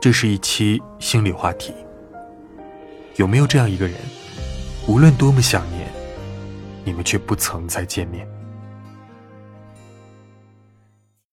这是一期心理话题。有没有这样一个人无论多么想念你们却不曾再见面？